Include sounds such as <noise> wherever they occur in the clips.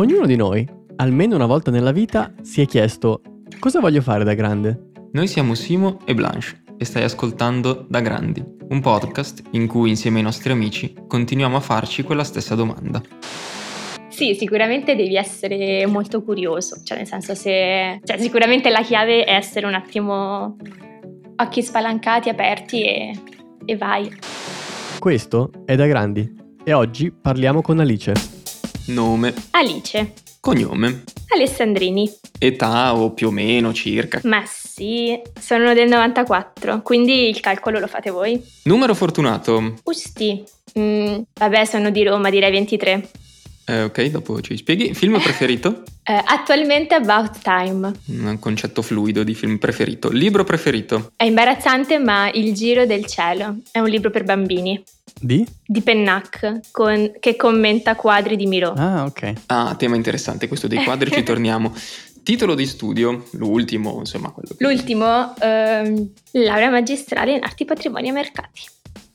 Ognuno di noi, almeno una volta nella vita, si è chiesto cosa voglio fare da grande? Noi siamo Simo e Blanche e stai ascoltando Da Grandi, un podcast in cui insieme ai nostri amici continuiamo a farci quella stessa domanda. Sì, sicuramente devi essere molto curioso, cioè nel senso se... Cioè, sicuramente la chiave è essere un attimo occhi spalancati, aperti e, e vai. Questo è Da Grandi e oggi parliamo con Alice. Nome, Alice, cognome, Alessandrini. età o più o meno circa. Ma sì, sono del 94, quindi il calcolo lo fate voi. Numero fortunato. Usti. Mm, vabbè, sono di Roma, direi 23. Eh, ok, dopo ci spieghi. Film preferito? Eh, attualmente About Time. Un concetto fluido di film preferito. Libro preferito? È imbarazzante, ma Il giro del cielo è un libro per bambini Di? di Pennac con- che commenta quadri di Miro. Ah, ok. Ah, tema interessante, questo dei quadri ci <laughs> torniamo. Titolo di studio, l'ultimo, insomma, quello che... L'ultimo, ehm, laurea magistrale in arti, patrimonio e mercati.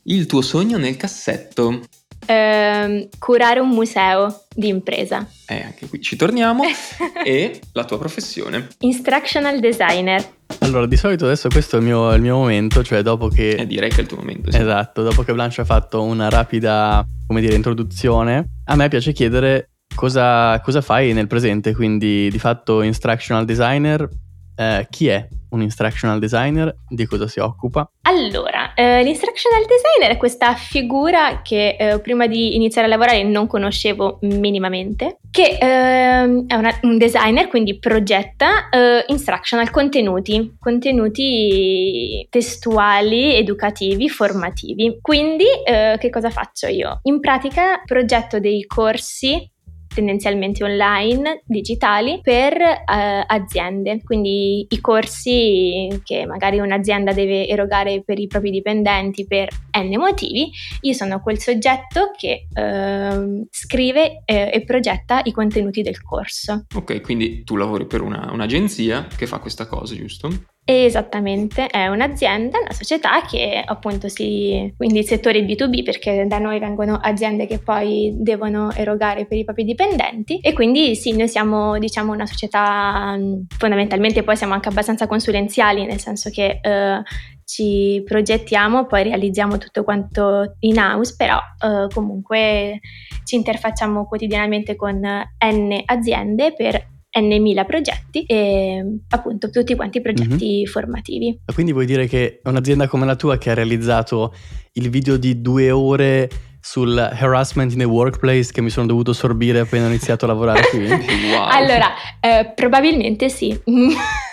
Il tuo sogno nel cassetto. Ehm, curare un museo di impresa. Eh, anche qui ci torniamo. <laughs> e la tua professione. Instructional designer. Allora, di solito adesso questo è il mio, il mio momento, cioè dopo che... Eh, direi che è il tuo momento. sì. Esatto, dopo che Blanche ha fatto una rapida, come dire, introduzione, a me piace chiedere cosa, cosa fai nel presente, quindi di fatto instructional designer, eh, chi è un instructional designer, di cosa si occupa? Allora, eh, l'instructional designer è questa figura che eh, prima di iniziare a lavorare non conoscevo minimamente, che ehm, è una- un designer, quindi progetta eh, instructional contenuti, contenuti testuali, educativi, formativi. Quindi eh, che cosa faccio io? In pratica progetto dei corsi tendenzialmente online, digitali, per eh, aziende. Quindi i corsi che magari un'azienda deve erogare per i propri dipendenti per n motivi, io sono quel soggetto che ehm, scrive eh, e progetta i contenuti del corso. Ok, quindi tu lavori per una- un'agenzia che fa questa cosa, giusto? Esattamente, è un'azienda, una società che appunto si, quindi il settore B2B perché da noi vengono aziende che poi devono erogare per i propri dipendenti e quindi sì, noi siamo diciamo una società mh, fondamentalmente poi siamo anche abbastanza consulenziali nel senso che eh, ci progettiamo, poi realizziamo tutto quanto in house, però eh, comunque ci interfacciamo quotidianamente con N aziende per N mila progetti e appunto tutti quanti progetti formativi. Quindi vuoi dire che un'azienda come la tua che ha realizzato il video di due ore sul harassment in the workplace che mi sono dovuto sorbire appena ho iniziato a lavorare qui? <laughs> Wow. Allora, eh, probabilmente sì. <laughs>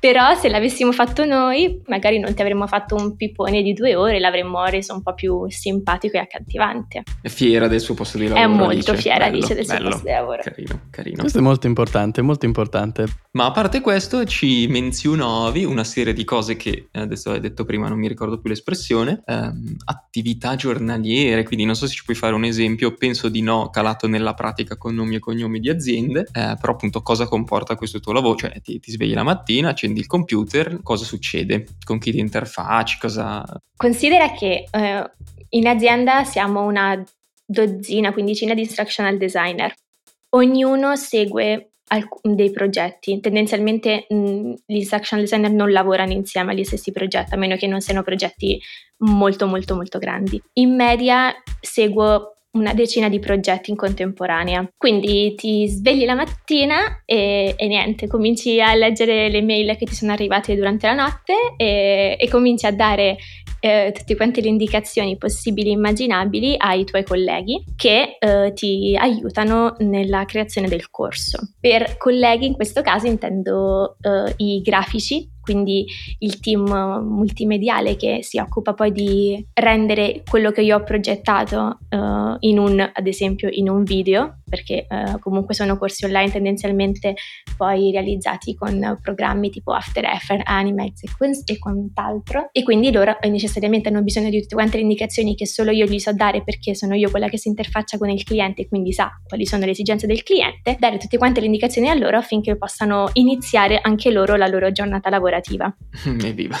Però se l'avessimo fatto noi, magari non ti avremmo fatto un pippone di due ore, l'avremmo reso un po' più simpatico e accattivante. È fiera del suo posto di lavoro. È molto Alice. fiera Bello, Alice del suo bello. posto di lavoro. Carino, carino. Questo è molto importante, molto importante. Ma a parte questo, ci menzionavi una serie di cose che eh, adesso hai detto prima, non mi ricordo più l'espressione, ehm, attività giornaliere, quindi non so se ci puoi fare un esempio, penso di no, calato nella pratica con nomi e cognomi di aziende, eh, però appunto cosa comporta questo tuo lavoro? Cioè ti, ti svegli la mattina, accendi il computer, cosa succede? Con chi ti interfacci? Cosa... Considera che eh, in azienda siamo una dozzina, quindicina di instructional designer. Ognuno segue alc- dei progetti. Tendenzialmente mh, gli instructional designer non lavorano insieme agli stessi progetti, a meno che non siano progetti molto molto molto grandi. In media seguo una decina di progetti in contemporanea. Quindi ti svegli la mattina e, e niente, cominci a leggere le mail che ti sono arrivate durante la notte e, e cominci a dare eh, tutte quante le indicazioni possibili e immaginabili ai tuoi colleghi che eh, ti aiutano nella creazione del corso. Per colleghi in questo caso intendo eh, i grafici, quindi il team multimediale che si occupa poi di rendere quello che io ho progettato eh, in un, ad esempio, in un video, perché eh, comunque sono corsi online tendenzialmente poi realizzati con programmi tipo After Effects, Animax e quant'altro, e quindi loro eh, necessariamente hanno bisogno di tutte quante le indicazioni che solo io gli so dare perché sono io quella che si interfaccia con il cliente e quindi sa quali sono le esigenze del cliente, dare tutte quante le indicazioni a loro affinché possano iniziare anche loro la loro giornata lavorativa. <laughs> Evviva,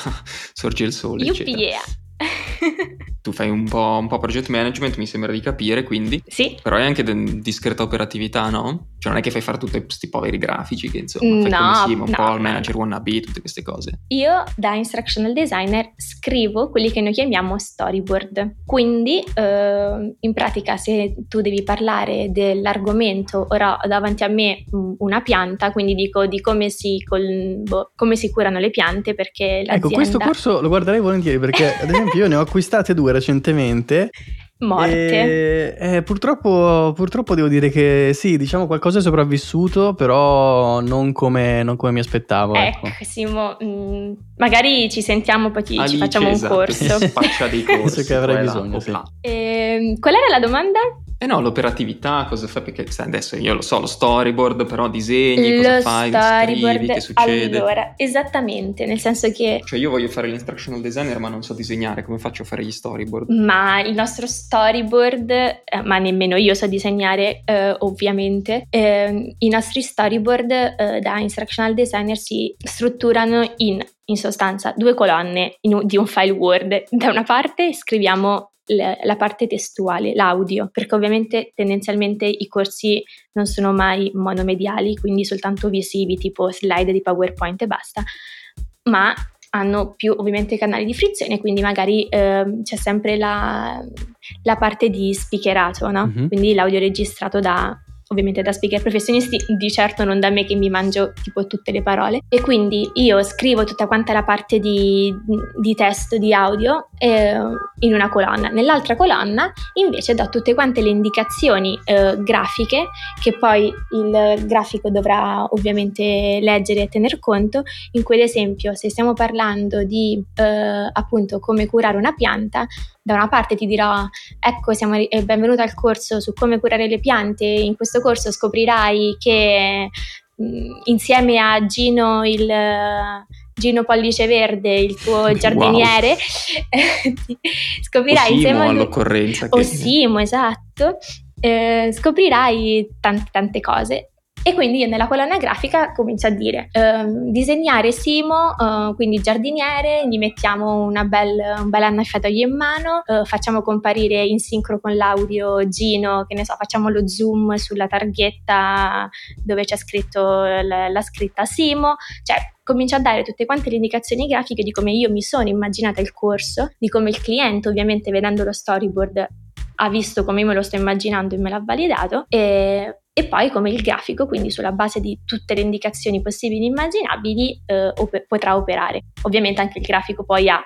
sorge il sole, Yuppie yeah! <laughs> Tu fai un po', un po' project management, mi sembra di capire, quindi, sì, però hai anche de- discreta operatività, no? Cioè non è che fai fare tutti questi poveri grafici che insomma fai No, come Simo, un no, po' il manager wannabe, tutte queste cose. Io da instructional designer scrivo quelli che noi chiamiamo storyboard. Quindi eh, in pratica se tu devi parlare dell'argomento, ora ho davanti a me mm, una pianta, quindi dico di come si, col- boh, come si curano le piante perché l'azienda Ecco, questo corso lo guarderei volentieri perché ad esempio io ne ho acquistate due recentemente morte. e eh, purtroppo, purtroppo devo dire che sì, diciamo qualcosa è sopravvissuto, però non come, non come mi aspettavo. Ecco. Ecco, Simo, mm, magari ci sentiamo poi ti- ci Alice, facciamo un esatto, corso. si spaccia dei <laughs> corsi. che avrei e là, bisogno, sì. là. Ehm, qual era la domanda? Eh no, l'operatività, cosa fai? Perché sai, adesso io lo so, lo storyboard, però disegni, cosa Lo fai, storyboard. scrivi, che succede? Allora, esattamente, nel senso che Cioè io voglio fare l'instructional designer ma non so disegnare, come faccio a fare gli storyboard? Ma il nostro storyboard, eh, ma nemmeno io so disegnare eh, ovviamente, eh, i nostri storyboard eh, da instructional designer si strutturano in, in sostanza, due colonne in di un file Word. Da una parte scriviamo la parte testuale, l'audio, perché ovviamente tendenzialmente i corsi non sono mai monomediali, quindi soltanto visivi, tipo slide di PowerPoint e basta, ma hanno più ovviamente canali di frizione, quindi magari ehm, c'è sempre la, la parte di speakerato, no? Mhm. Quindi l'audio registrato da ovviamente da speaker professionisti, di certo non da me che mi mangio tipo tutte le parole. E quindi io scrivo tutta quanta la parte di, di testo, di audio eh, in una colonna. Nell'altra colonna invece do tutte quante le indicazioni eh, grafiche che poi il grafico dovrà ovviamente leggere e tener conto in cui ad esempio se stiamo parlando di eh, appunto come curare una pianta, da una parte ti dirò ecco siamo benvenuto al corso su come curare le piante, in questo corso scoprirai che mh, insieme a Gino il... Gino Pollice Verde, il tuo giardiniere, ti- <laughs> scoprirai O insieme a lui- all'occorrenza. o che- Simo, esatto, eh, scoprirai tante, tante cose. E quindi nella colonna grafica comincio a dire ehm, disegnare Simo, eh, quindi giardiniere, gli mettiamo bel, un bel annaffiatoio in mano, eh, facciamo comparire in sincro con l'audio Gino, che ne so, facciamo lo zoom sulla targhetta dove c'è scritto la, la scritta Simo, cioè comincio a dare tutte quante le indicazioni grafiche di come io mi sono immaginata il corso, di come il cliente ovviamente vedendo lo storyboard ha visto come io me lo sto immaginando e me l'ha validato e, e poi come il grafico, quindi sulla base di tutte le indicazioni possibili e immaginabili, eh, op- potrà operare. Ovviamente anche il grafico poi ha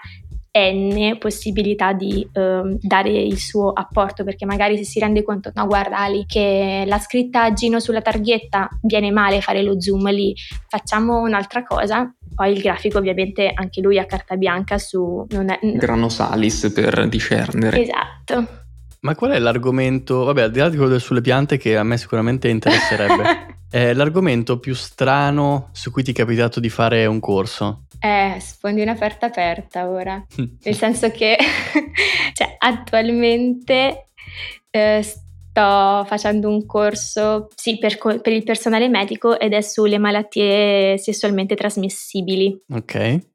n possibilità di ehm, dare il suo apporto perché magari se si rende conto no guarda Ali che la scritta Gino sulla targhetta viene male fare lo zoom lì facciamo un'altra cosa poi il grafico ovviamente anche lui ha carta bianca su non è, Grano salis per discernere. esatto Ma qual è l'argomento, vabbè, al di là di quello sulle piante che a me sicuramente interesserebbe, è <laughs> l'argomento più strano su cui ti è capitato di fare un corso? Eh, sfondi una porta aperta ora. Nel senso che <laughs> cioè, attualmente eh, sto facendo un corso sì, per, per il personale medico ed è sulle malattie sessualmente trasmissibili. Ok.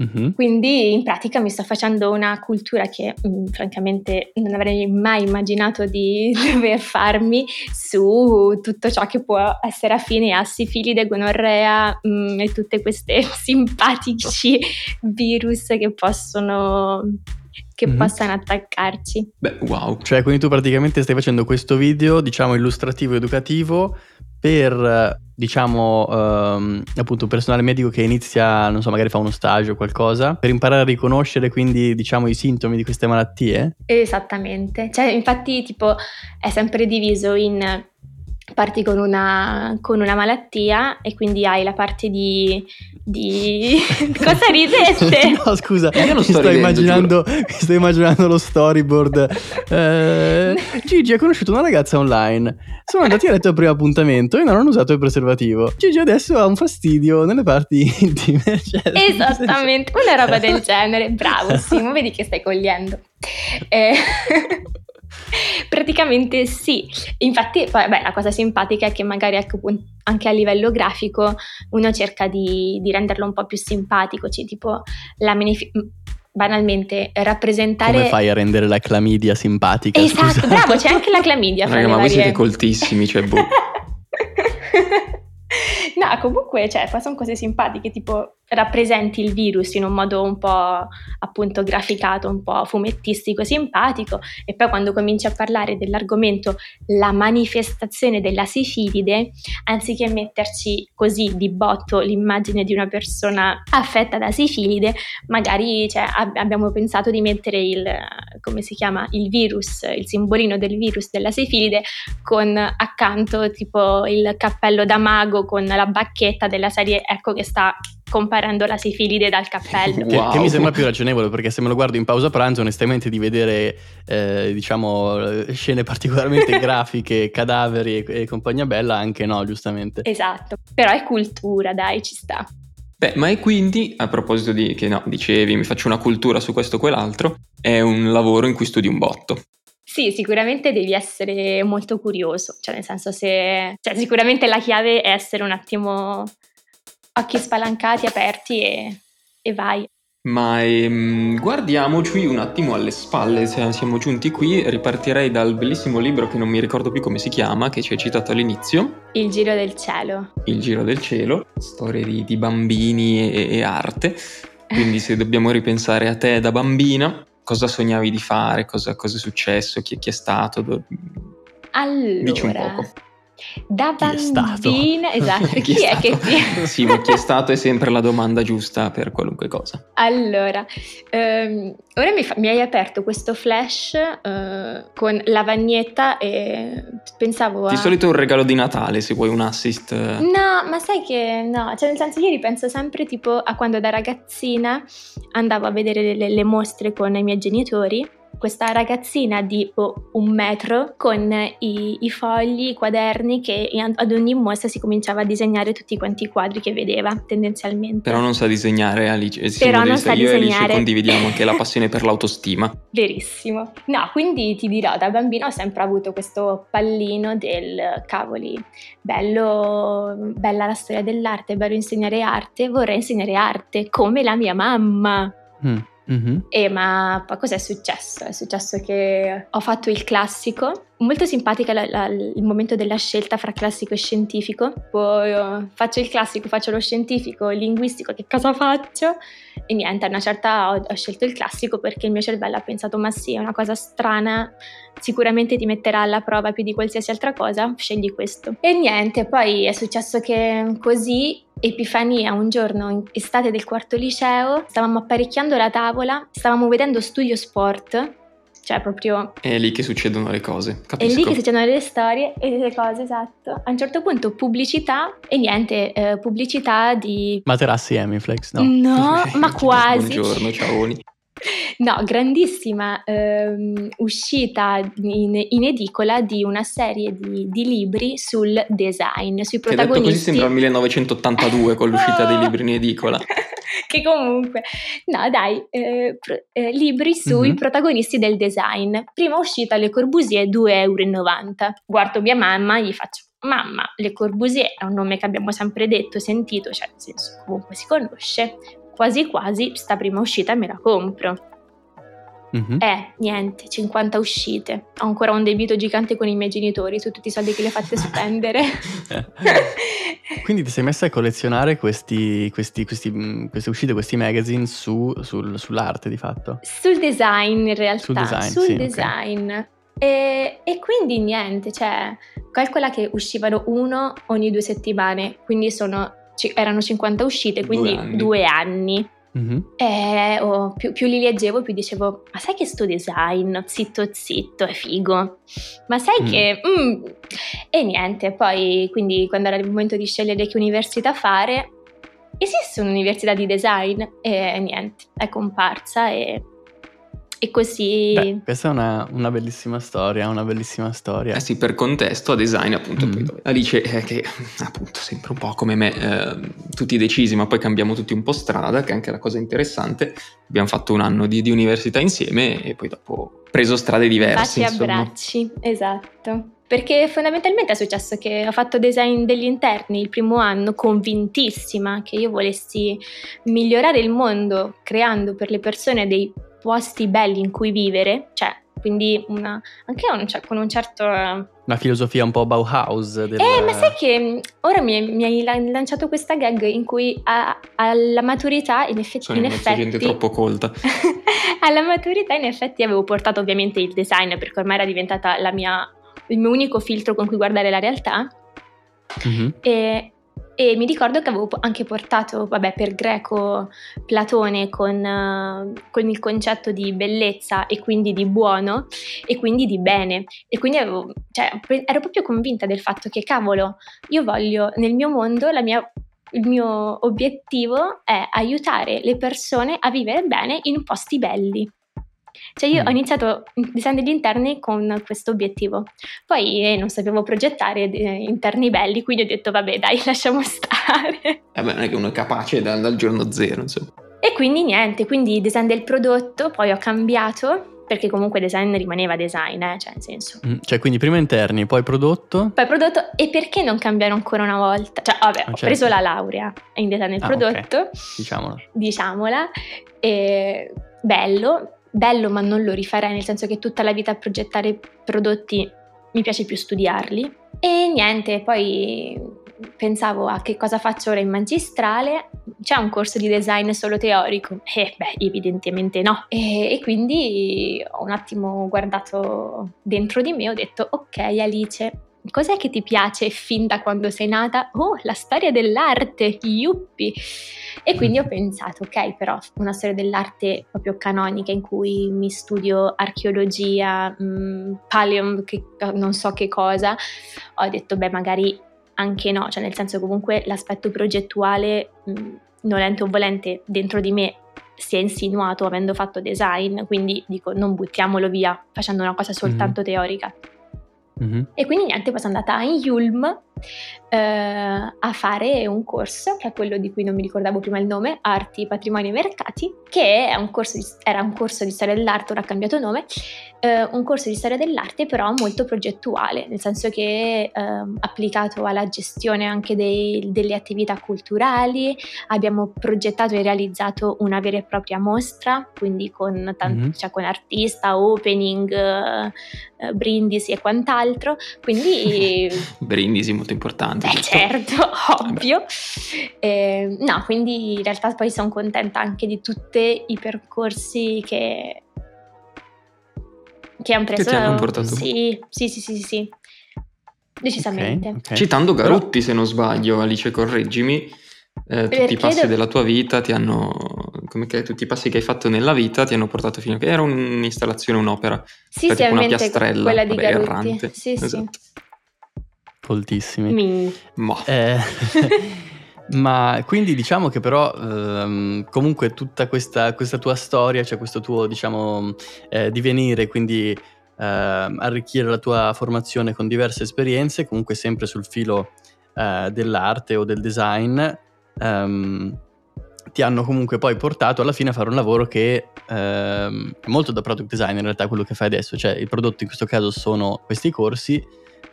Mhm. Quindi in pratica mi sto facendo una cultura che mh, francamente non avrei mai immaginato di <laughs> dover farmi su tutto ciò che può essere affine a sifilide, gonorrea mh, e tutte queste <laughs> simpatici virus che possono, che Mhm. possano attaccarci. Beh, wow. Cioè, quindi tu praticamente stai facendo questo video, diciamo, illustrativo educativo per, diciamo, ehm, appunto, un personale medico che inizia, non so, magari fa uno stage o qualcosa, per imparare a riconoscere quindi, diciamo, i sintomi di queste malattie? Esattamente, cioè infatti tipo è sempre diviso in parti con una, con una malattia e quindi hai la parte di... di... <laughs> cosa ridete? no, scusa, Io non mi sto sto, immaginando, mi <laughs> sto immaginando lo storyboard. Eh, Gigi ha conosciuto una ragazza online. Sono andati a letto al primo appuntamento e non hanno usato il preservativo. Gigi adesso ha un fastidio nelle parti <laughs> intime. Cioè, Esattamente, una roba del genere, bravo Simo, vedi che stai cogliendo. Eh, praticamente sì, infatti poi, beh, la cosa simpatica è che magari ecco, anche a livello grafico uno cerca di, di renderlo un po' più simpatico, cioè tipo la magnifi- banalmente rappresentare... Come fai a rendere la clamidia simpatica? Esatto, scusa? bravo, c'è anche la clamidia <laughs> Raga, ma voi varie... siete coltissimi, cioè boh. <laughs> no, comunque, cioè, sono cose simpatiche, tipo rappresenti il virus in un modo un po' appunto graficato, un po' fumettistico, simpatico e poi quando cominci a parlare dell'argomento la manifestazione della sifilide, anziché metterci così di botto l'immagine di una persona affetta da sifilide, magari cioè, ab- abbiamo pensato di mettere il, come si chiama, il virus, il simbolino del virus della sifilide con accanto tipo il cappello da mago con la bacchetta della serie ecco che sta comparando la sifilide dal cappello. Che, wow. che, mi sembra più ragionevole perché se me lo guardo in pausa pranzo, onestamente di vedere eh, diciamo scene particolarmente <laughs> grafiche, cadaveri e, e compagnia bella, anche no, giustamente. Esatto, però è cultura, dai, ci sta. Beh, ma e quindi, a proposito di che no, dicevi, mi faccio una cultura su questo o quell'altro, è un lavoro in cui studi un botto. Sì, sicuramente devi essere molto curioso, cioè nel senso se... Cioè, sicuramente la chiave è essere un attimo occhi spalancati, aperti e, e vai. Ma ehm, guardiamoci un attimo alle spalle, se siamo giunti qui, ripartirei dal bellissimo libro che non mi ricordo più come si chiama, che ci hai citato all'inizio. Il Giro del Cielo. Il Giro del Cielo, storie di, di bambini e, e, arte. Quindi se <laughs> dobbiamo ripensare a te da bambina, cosa sognavi di fare, cosa, cosa è successo, chi, chi è stato? Allora, Dici un poco. Da bambina, <laughs> esatto, chi, chi è, è che ti... <laughs> sì, ma chi è stato è sempre la domanda giusta per qualunque cosa. Allora, ehm, ora mi, fa, mi, hai aperto questo flash eh, con lavagnetta e pensavo a... Di solito è un regalo di Natale se vuoi un assist. No, ma sai che no, cioè nel senso io ripenso sempre tipo a quando da ragazzina andavo a vedere le, le mostre con i miei genitori questa ragazzina di oh, un metro con i, i, fogli, i quaderni che ad ogni mostra si cominciava a disegnare tutti quanti i quadri che vedeva tendenzialmente. Però non sa disegnare Alice, eh, Però non sa io disegnare. e Alice condividiamo anche la <laughs> passione per l'autostima. Verissimo. No, quindi ti dirò, da bambino ho sempre avuto questo pallino del cavoli, bello, bella la storia dell'arte, bello insegnare arte, vorrei insegnare arte come la mia mamma. Mm. Mm-hmm. E ma poi cos'è successo? È successo che ho fatto il classico, molto simpatica la, la, il momento della scelta fra classico e scientifico. Poi oh, faccio il classico, faccio lo scientifico, il linguistico, che cosa faccio? E niente, a una certa ho, ho scelto il classico perché il mio cervello ha pensato, ma sì, è una cosa strana, sicuramente ti metterà alla prova più di qualsiasi altra cosa, scegli questo. E niente, poi è successo che così Epifania, un giorno in estate del quarto liceo, stavamo apparecchiando la tavola, stavamo vedendo Studio Sport, cioè proprio... È lì che succedono le cose, capisco. È lì che succedono le storie e le cose, esatto. A un certo punto pubblicità e niente, eh, pubblicità di... Materassi Emiflex, no? No, <laughs> ma quasi. Buongiorno, ciao. <laughs> No, grandissima ehm, uscita in, in, edicola di una serie di, di, libri sul design, sui protagonisti. Che detto così sembra il 1982 con l'uscita dei libri in <laughs> edicola. Che comunque, no dai, eh, pro, eh, libri sui mm-hmm. protagonisti del design. Prima uscita Le Corbusier 2,90 euro. Guardo mia mamma e gli faccio Mamma, Le Corbusier è un nome che abbiamo sempre detto, sentito, cioè nel senso comunque si conosce, quasi quasi sta prima uscita me la compro. Mm-hmm. Eh, niente, 50 uscite. Ho ancora un debito gigante con i miei genitori su tutti i soldi che li ho fatte spendere. Quindi ti sei messa a collezionare questi, questi, questi, mm, queste uscite, questi magazine su, sul, sull'arte di fatto? Sul design in realtà. Sul design. Sul sì, design. Okay. E, e, quindi niente, cioè, calcola che uscivano uno ogni due settimane, quindi sono erano 50 uscite, quindi due anni. Due anni. Mm-hmm. E, oh, più, più, li leggevo, più dicevo: Ma sai che sto design? Zitto, zitto, è figo. Ma sai mm. che. Mm. E niente, poi quindi quando era il momento di scegliere che università fare, esiste un'università di design e niente, è comparsa e e così... Beh, questa è una, una, bellissima storia, una bellissima storia. Eh sì, per contesto, a design appunto. Mm. Poi, Alice, eh, che appunto sempre un po' come me, eh, tutti decisi ma poi cambiamo tutti un po' strada, che è anche la cosa interessante. Abbiamo fatto un anno di, di università insieme e poi dopo preso strade diverse. Batti abbracci, esatto. Perché fondamentalmente è successo che ho fatto design degli interni il primo anno convintissima che io volessi migliorare il mondo creando per le persone dei posti belli in cui vivere, cioè quindi una, anche un, cioè, con un certo... Una filosofia un po' Bauhaus. Del... Eh, ma sai che mm, ora mi, mi hai lanciato questa gag in cui a, alla maturità in, effetti... Sono in effetti gente troppo colta. <laughs> alla maturità in effetti avevo portato ovviamente il design perché ormai era diventata mia, il mio unico filtro con cui guardare la realtà. Mm-hmm. E e mi ricordo che avevo anche portato, vabbè, per Greco Platone con, uh, con, il concetto di bellezza e quindi di buono e quindi di bene. E quindi avevo, cioè, ero proprio convinta del fatto che, cavolo, io voglio nel mio mondo mia il mio obiettivo è aiutare le persone a vivere bene in posti belli. Cioè io mm. ho iniziato il design degli interni con questo obiettivo, poi eh, non sapevo progettare eh, interni belli, quindi ho detto vabbè dai <laughs> lasciamo stare. Eh beh non è che uno è capace dal, dal giorno zero insomma. E quindi niente, quindi design del prodotto, poi ho cambiato perché comunque design rimaneva design, eh? cioè nel senso. Mm, cioè quindi prima interni, poi prodotto? Poi prodotto e perché non cambiare ancora una volta? Cioè vabbè, ah, certo. ho preso la laurea in design del ah, prodotto. Okay. Diciamola. Diciamola. E bello, bello ma non lo rifarei, nel senso che tutta la vita a progettare prodotti mi piace più studiarli. E niente, poi pensavo a che cosa faccio ora in magistrale, c'è un corso di design solo teorico? Eh beh, evidentemente no. E, e quindi ho un attimo guardato dentro di me e ho detto ok Alice, Cos'è che ti piace fin da quando sei nata? Oh, la storia dell'arte, yuppi! E quindi ho pensato, ok, però una storia dell'arte proprio canonica in cui mi studio archeologia, mh, mm, che, non so che cosa, ho detto, beh, magari anche no, cioè nel senso comunque l'aspetto progettuale, mh, mm, nolente o volente, dentro di me si è insinuato avendo fatto design, quindi dico non buttiamolo via facendo una cosa soltanto mm-hmm. teorica. Mm-hmm. E quindi niente, poi sono andata in Yulm eh, a fare un corso, che è quello di cui non mi ricordavo prima il nome, Arti, Patrimoni e Mercati, che un di, era un corso di storia dell'arte, ora ha cambiato nome, eh, un corso di storia dell'arte però molto progettuale, nel senso che eh, applicato alla gestione anche dei, delle attività culturali, abbiamo progettato e realizzato una vera e propria mostra, quindi con, tanti, mm-hmm. cioè con artista, opening, eh, brindisi e quant'altro, quindi... <laughs> brindisi molto importanti. Eh, certo, <laughs> ovvio. Eh, no, quindi in realtà poi sono contenta anche di tutti i percorsi che che hanno preso. Che ti hanno portato? Sì, sì, sì, sì, sì. Decisamente. Okay, okay. Citando Garutti, Però... se non sbaglio, Alice, correggimi. Eh, tutti i passi do... della tua vita ti hanno, come che, tutti i passi che hai fatto nella vita ti hanno portato fino a che era un'installazione, un'opera, sì, cioè, sì, tipo una piastrella quella di vabbè, Garutti. errante. Sì, esatto. sì. Coltissimi. Mi. Ma. Eh, <laughs> ma quindi diciamo che però ehm, comunque tutta questa, questa, tua storia, cioè questo tuo diciamo eh, divenire, quindi eh, arricchire la tua formazione con diverse esperienze, comunque sempre sul filo eh, dell'arte o del design, ehm, ti hanno comunque poi portato alla fine a fare un lavoro che ehm, è molto da product design in realtà quello che fai adesso, cioè il prodotto in questo caso sono questi corsi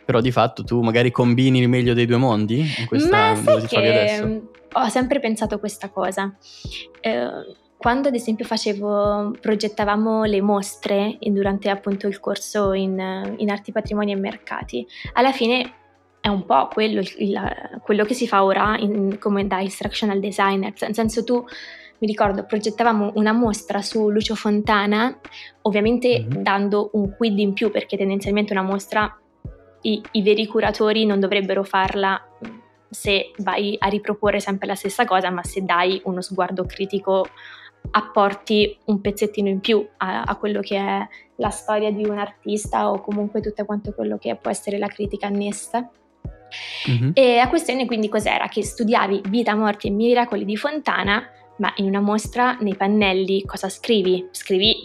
però di fatto tu magari combini il meglio dei due mondi in questa Ma sai che ho sempre pensato questa cosa. Eh, quando ad esempio facevo, progettavamo le mostre durante appunto il corso in, in arti, patrimoni e mercati, alla fine è un po' quello, il, quello che si fa ora in, come da instructional designer, nel senso tu mi ricordo progettavamo una mostra su Lucio Fontana, ovviamente mm-hmm. dando un quid in più perché tendenzialmente una mostra i, i veri curatori non dovrebbero farla se vai a riproporre sempre la stessa cosa, ma se dai uno sguardo critico apporti un pezzettino in più a, a, quello che è la storia di un artista o comunque tutto quanto quello che può essere la critica annessa. Mm-hmm. E la questione quindi cos'era? Che studiavi vita, morte e miracoli di Fontana, ma in una mostra nei pannelli cosa scrivi? Scrivi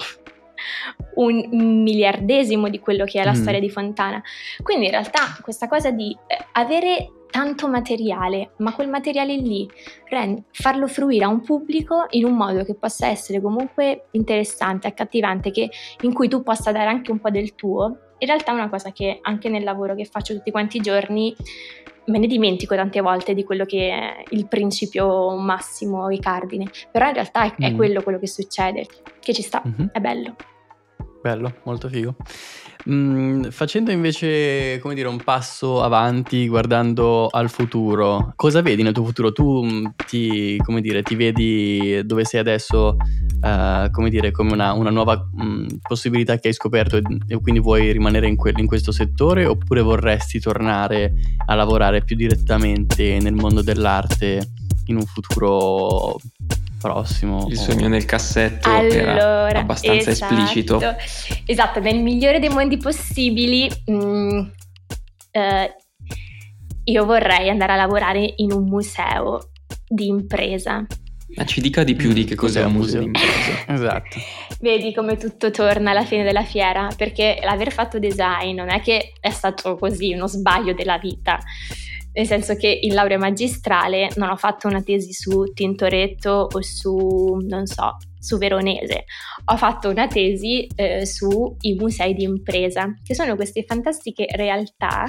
un miliardesimo di quello che è la mm. storia di Fontana. Quindi in realtà questa cosa di eh, avere tanto materiale, ma quel materiale lì rend- farlo fruire a un pubblico in un modo che possa essere comunque interessante, accattivante, che, in cui tu possa dare anche un po' del tuo, in realtà è una cosa che anche nel lavoro che faccio tutti quanti i giorni me ne dimentico tante volte di quello che è il principio massimo e cardine, però in realtà è, mm. è quello quello che succede, che ci sta, mm-hmm. è bello. Bello, molto figo. Mm, facendo invece, come dire, un passo avanti, guardando al futuro, cosa vedi nel tuo futuro? Tu mm, ti, come dire, ti vedi dove sei adesso, uh, come dire, come una, una nuova mm, possibilità che hai scoperto e, e quindi vuoi rimanere in, que- in questo settore oppure vorresti tornare a lavorare più direttamente nel mondo dell'arte in un futuro prossimo. Il sogno nel cassetto allora, era abbastanza esatto, esplicito. Esatto, nel migliore dei mondi possibili mh, mm, eh, io vorrei andare a lavorare in un museo di impresa. Ma ci dica di più di che cos'è, cos'è un museo di impresa. <laughs> esatto. Vedi come tutto torna alla fine della fiera, perché l'aver fatto design non è che è stato così uno sbaglio della vita nel senso che in laurea magistrale non ho fatto una tesi su Tintoretto o su, non so, su Veronese, ho fatto una tesi eh, sui musei di impresa, che sono queste fantastiche realtà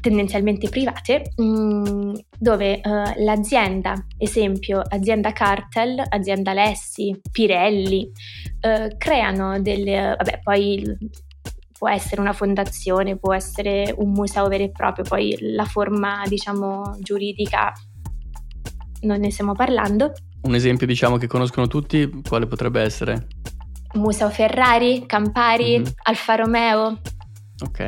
tendenzialmente private, mm, dove uh, l'azienda, esempio azienda Cartel, azienda Lessi, Pirelli, uh, creano delle, vabbè poi può essere una fondazione, può essere un museo vero e proprio, poi la forma diciamo giuridica non ne stiamo parlando. Un esempio diciamo che conoscono tutti, quale potrebbe essere? Museo Ferrari, Campari, mm-hmm. Alfa Romeo, Ok,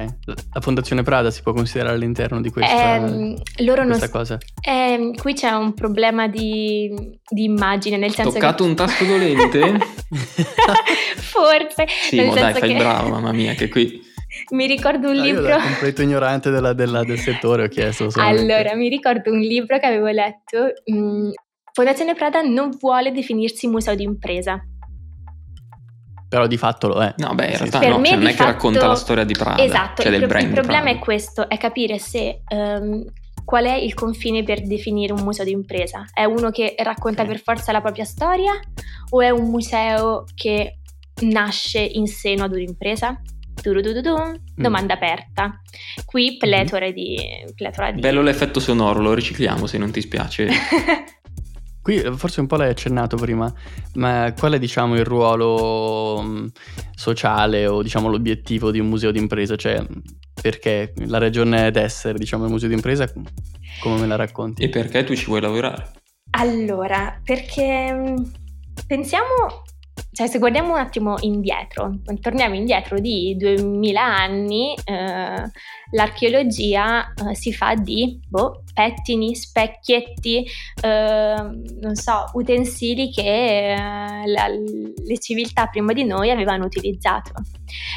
la Fondazione Prada si può considerare all'interno di questa, eh, loro questa non, cosa? Eh, qui c'è un problema di, di immagine, nel senso Toccato che... un tasto dolente? <laughs> Forse. Sì, ma dai, fai che... bravo, mamma mia, che qui... <laughs> Mi ricordo un ah, libro... Io completo ignorante della, della, del settore ho chiesto solamente. Allora, mi ricordo un libro che avevo letto... Mh, mm, Fondazione Prada non vuole definirsi museo di impresa però di fatto lo è. No, beh, in realtà no, cioè non è fatto... che racconta la storia di Prada. Esatto, cioè il, pro- il, problema Prada. è questo, è capire se um, qual è il confine per definire un museo di impresa. È uno che racconta okay. per forza la propria storia o è un museo che nasce in seno ad un'impresa? Mm. Domanda aperta. Qui pletora mm. di, pletora di... Bello l'effetto sonoro, lo ricicliamo se non ti spiace. <laughs> Qui eh, forse un po' l'hai accennato prima, ma qual è diciamo il ruolo mm, sociale o diciamo l'obiettivo di un museo d'impresa? Cioè perché la ragione d'essere diciamo del museo d'impresa come me la racconti? E perché tu ci vuoi lavorare? Allora, perché mm, pensiamo cioè se guardiamo un attimo indietro, torniamo indietro di 2000 anni, eh, l'archeologia eh, si fa di boh, pettini, specchietti, eh, non so, utensili che eh, la, le civiltà prima di noi avevano utilizzato.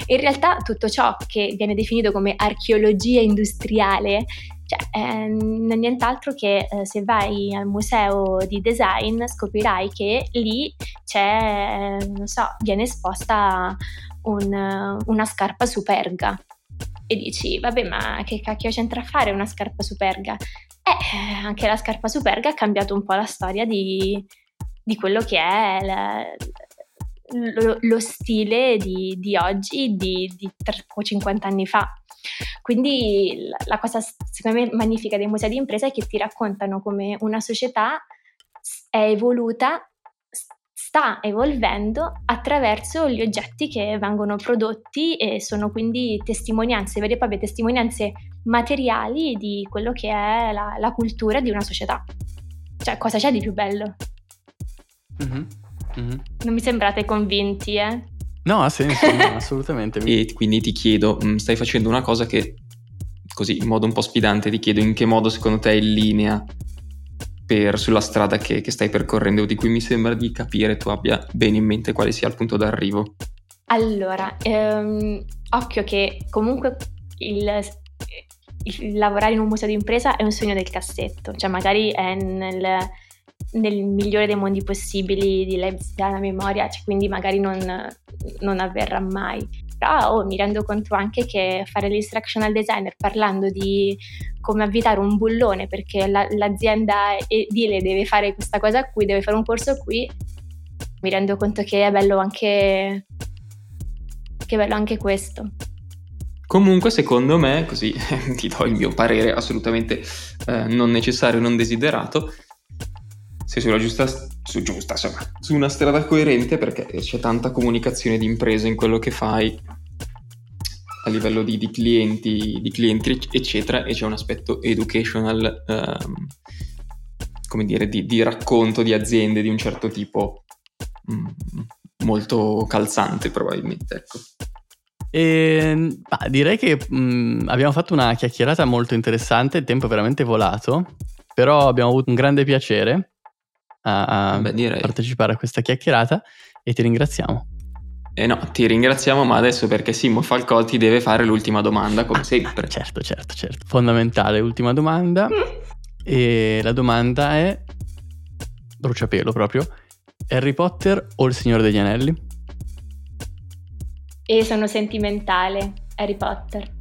In realtà tutto ciò che viene definito come archeologia industriale cioè, è nient'altro che eh, se vai al museo di design scoprirai che lì c'è, eh, non so, viene esposta un, una scarpa superga. E dici, vabbè, ma che cacchio c'entra a fare una scarpa superga? Eh, anche la scarpa superga ha cambiato un po' la storia di, di quello che è la, lo, lo, stile di, di oggi, di, di 50 anni fa. Quindi la, cosa secondo me magnifica dei musei di impresa è che ti raccontano come una società è evoluta, sta evolvendo attraverso gli oggetti che vengono prodotti e sono quindi testimonianze, vere e proprie testimonianze materiali di quello che è la, la cultura di una società. Cioè, cosa c'è di più bello? Mm-hmm. Mm-hmm. Non mi sembrate convinti, eh? No, ha senso, no, assolutamente. <laughs> e quindi ti chiedo, mm, stai facendo una cosa che, così in modo un po' sfidante, ti chiedo in che modo secondo te è in linea per, sulla strada che, che stai percorrendo, di cui mi sembra di capire tu abbia bene in mente quale sia il punto d'arrivo. Allora, ehm, occhio che comunque il, il, lavorare in un museo di impresa è un sogno del cassetto, cioè magari è nel nel migliore dei mondi possibili di Leipzig alla memoria, cioè quindi magari non, non avverrà mai. Però oh, mi rendo conto anche che fare l'instructional designer parlando di come avvitare un bullone perché la, l'azienda edile deve fare questa cosa qui, deve fare un corso qui, mi rendo conto che è bello anche, che è bello anche questo. Comunque, secondo me, così <laughs> ti do il mio parere assolutamente eh, non necessario, non desiderato, sei sulla giusta, su giusta, insomma, su una strada coerente perché c'è tanta comunicazione di impresa in quello che fai a livello di, di clienti, di clienti, eccetera, e c'è un aspetto educational, um, come dire, di, di, racconto di aziende di un certo tipo mm, molto calzante probabilmente, ecco. E, ehm, bah, direi che mh, mm, abbiamo fatto una chiacchierata molto interessante, il tempo è veramente volato, però abbiamo avuto un grande piacere a, a Beh, partecipare a questa chiacchierata e ti ringraziamo. Eh no, ti ringraziamo, ma adesso perché Simo Falcò ti deve fare l'ultima domanda, come sempre. certo, certo, certo. Fondamentale, ultima domanda. e la domanda è... Bruciapelo proprio. Harry Potter o Il Signore degli Anelli? E sono sentimentale, Harry Potter.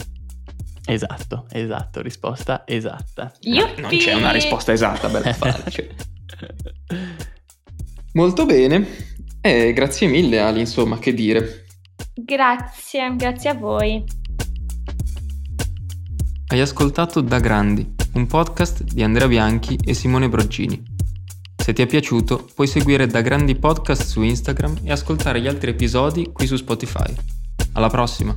Esatto, esatto, risposta esatta. Yuppi! Non c'è una risposta esatta, bella <laughs> facile. Molto bene, eh, grazie mille Ali, insomma, che dire. Grazie, grazie a voi. Hai ascoltato Da Grandi, un podcast di Andrea Bianchi e Simone Broggini. Se ti è piaciuto, puoi seguire Da Grandi Podcast su Instagram e ascoltare gli altri episodi qui su Spotify. Alla prossima!